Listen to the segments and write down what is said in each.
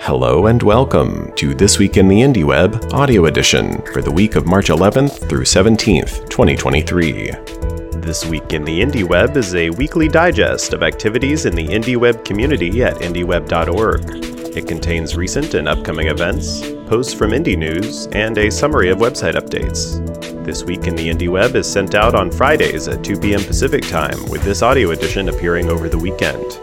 Hello and welcome to This Week in the Indie Web audio edition for the week of March 11th through 17th, 2023. This Week in the Indie Web is a weekly digest of activities in the Indie Web community at indieweb.org. It contains recent and upcoming events, posts from indie news, and a summary of website updates. This Week in the Indie Web is sent out on Fridays at 2 p.m. Pacific Time, with this audio edition appearing over the weekend.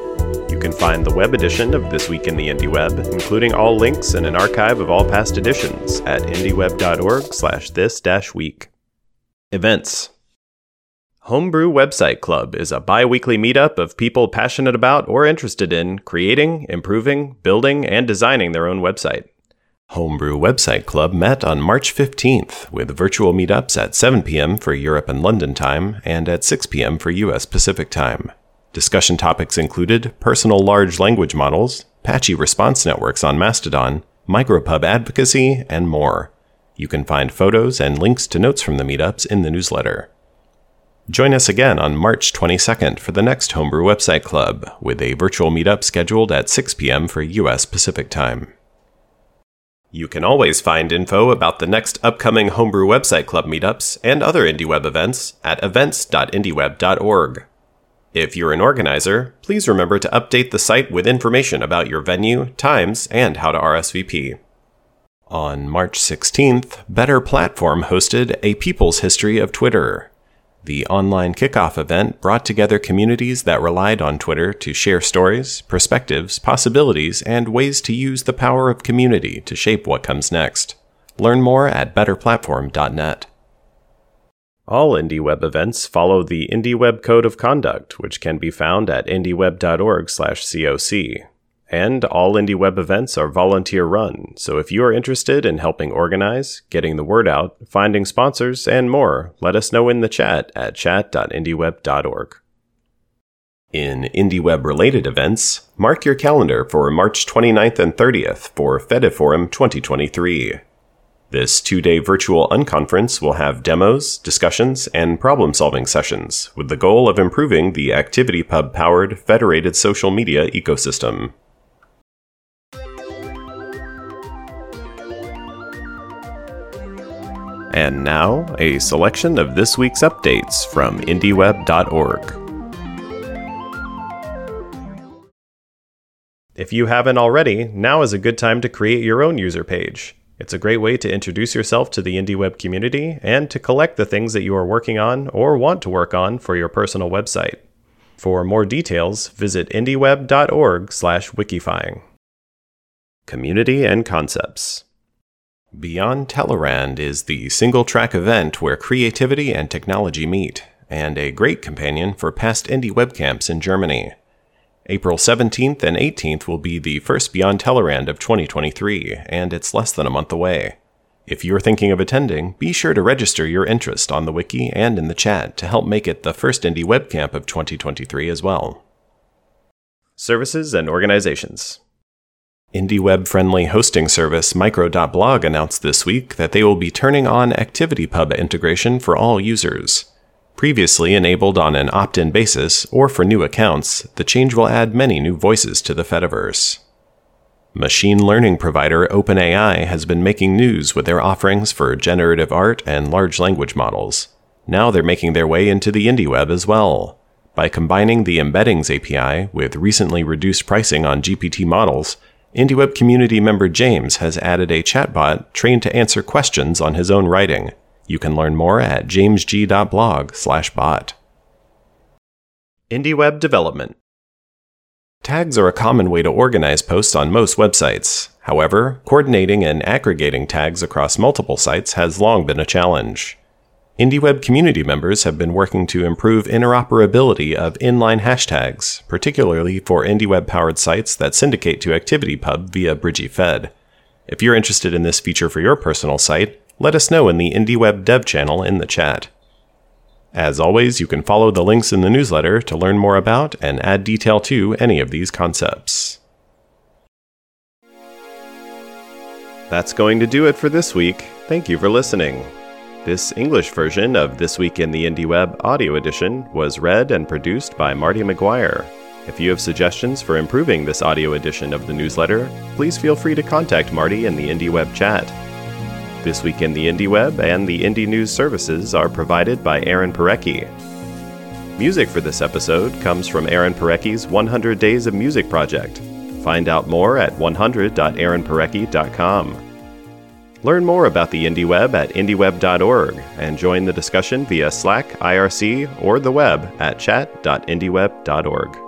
You can find the web edition of This Week in the Indie Web, including all links and an archive of all past editions at indieweb.org slash this-week. Events Homebrew Website Club is a bi-weekly meetup of people passionate about or interested in creating, improving, building, and designing their own website. Homebrew Website Club met on March 15th with virtual meetups at 7 p.m. for Europe and London time and at 6 p.m. for US Pacific time. Discussion topics included personal large language models, patchy response networks on Mastodon, micropub advocacy, and more. You can find photos and links to notes from the meetups in the newsletter. Join us again on March 22nd for the next Homebrew Website Club, with a virtual meetup scheduled at 6 p.m. for US Pacific Time. You can always find info about the next upcoming Homebrew Website Club meetups and other IndieWeb events at events.indieweb.org. If you're an organizer, please remember to update the site with information about your venue, times, and how to RSVP. On March 16th, Better Platform hosted a People's History of Twitter. The online kickoff event brought together communities that relied on Twitter to share stories, perspectives, possibilities, and ways to use the power of community to shape what comes next. Learn more at betterplatform.net. All IndieWeb events follow the IndieWeb Code of Conduct, which can be found at indieweb.org/coc. And all IndieWeb events are volunteer run, so if you are interested in helping organize, getting the word out, finding sponsors, and more, let us know in the chat at chat.indieweb.org. In IndieWeb related events, mark your calendar for March 29th and 30th for Fediforum 2023. This two day virtual unconference will have demos, discussions, and problem solving sessions with the goal of improving the ActivityPub powered federated social media ecosystem. And now, a selection of this week's updates from IndieWeb.org. If you haven't already, now is a good time to create your own user page. It's a great way to introduce yourself to the IndieWeb community and to collect the things that you are working on or want to work on for your personal website. For more details, visit indieweb.org/wikifying. Community and concepts. Beyond Tellerrand is the single track event where creativity and technology meet, and a great companion for past indie webcamps in Germany. April 17th and 18th will be the first Beyond Tellerrand of 2023, and it's less than a month away. If you're thinking of attending, be sure to register your interest on the wiki and in the chat to help make it the first Indie Webcamp of 2023 as well. Services and organizations. Indie web friendly hosting service Micro.blog announced this week that they will be turning on ActivityPub integration for all users. Previously enabled on an opt in basis or for new accounts, the change will add many new voices to the Fediverse. Machine learning provider OpenAI has been making news with their offerings for generative art and large language models. Now they're making their way into the IndieWeb as well. By combining the Embeddings API with recently reduced pricing on GPT models, IndieWeb community member James has added a chatbot trained to answer questions on his own writing. You can learn more at jamesg.blog/bot. IndieWeb development. Tags are a common way to organize posts on most websites. However, coordinating and aggregating tags across multiple sites has long been a challenge. IndieWeb community members have been working to improve interoperability of inline hashtags, particularly for IndieWeb powered sites that syndicate to ActivityPub via Bridgy Fed. If you're interested in this feature for your personal site, let us know in the IndieWeb dev channel in the chat. As always, you can follow the links in the newsletter to learn more about and add detail to any of these concepts. That's going to do it for this week. Thank you for listening. This English version of This Week in the IndieWeb audio edition was read and produced by Marty McGuire. If you have suggestions for improving this audio edition of the newsletter, please feel free to contact Marty in the IndieWeb chat. This Week in the IndieWeb and the Indie News services are provided by Aaron Parecki. Music for this episode comes from Aaron Parecki's 100 Days of Music project. Find out more at 100.aaronparecki.com. Learn more about the IndieWeb at indieweb.org and join the discussion via Slack, IRC, or the web at chat.indieweb.org.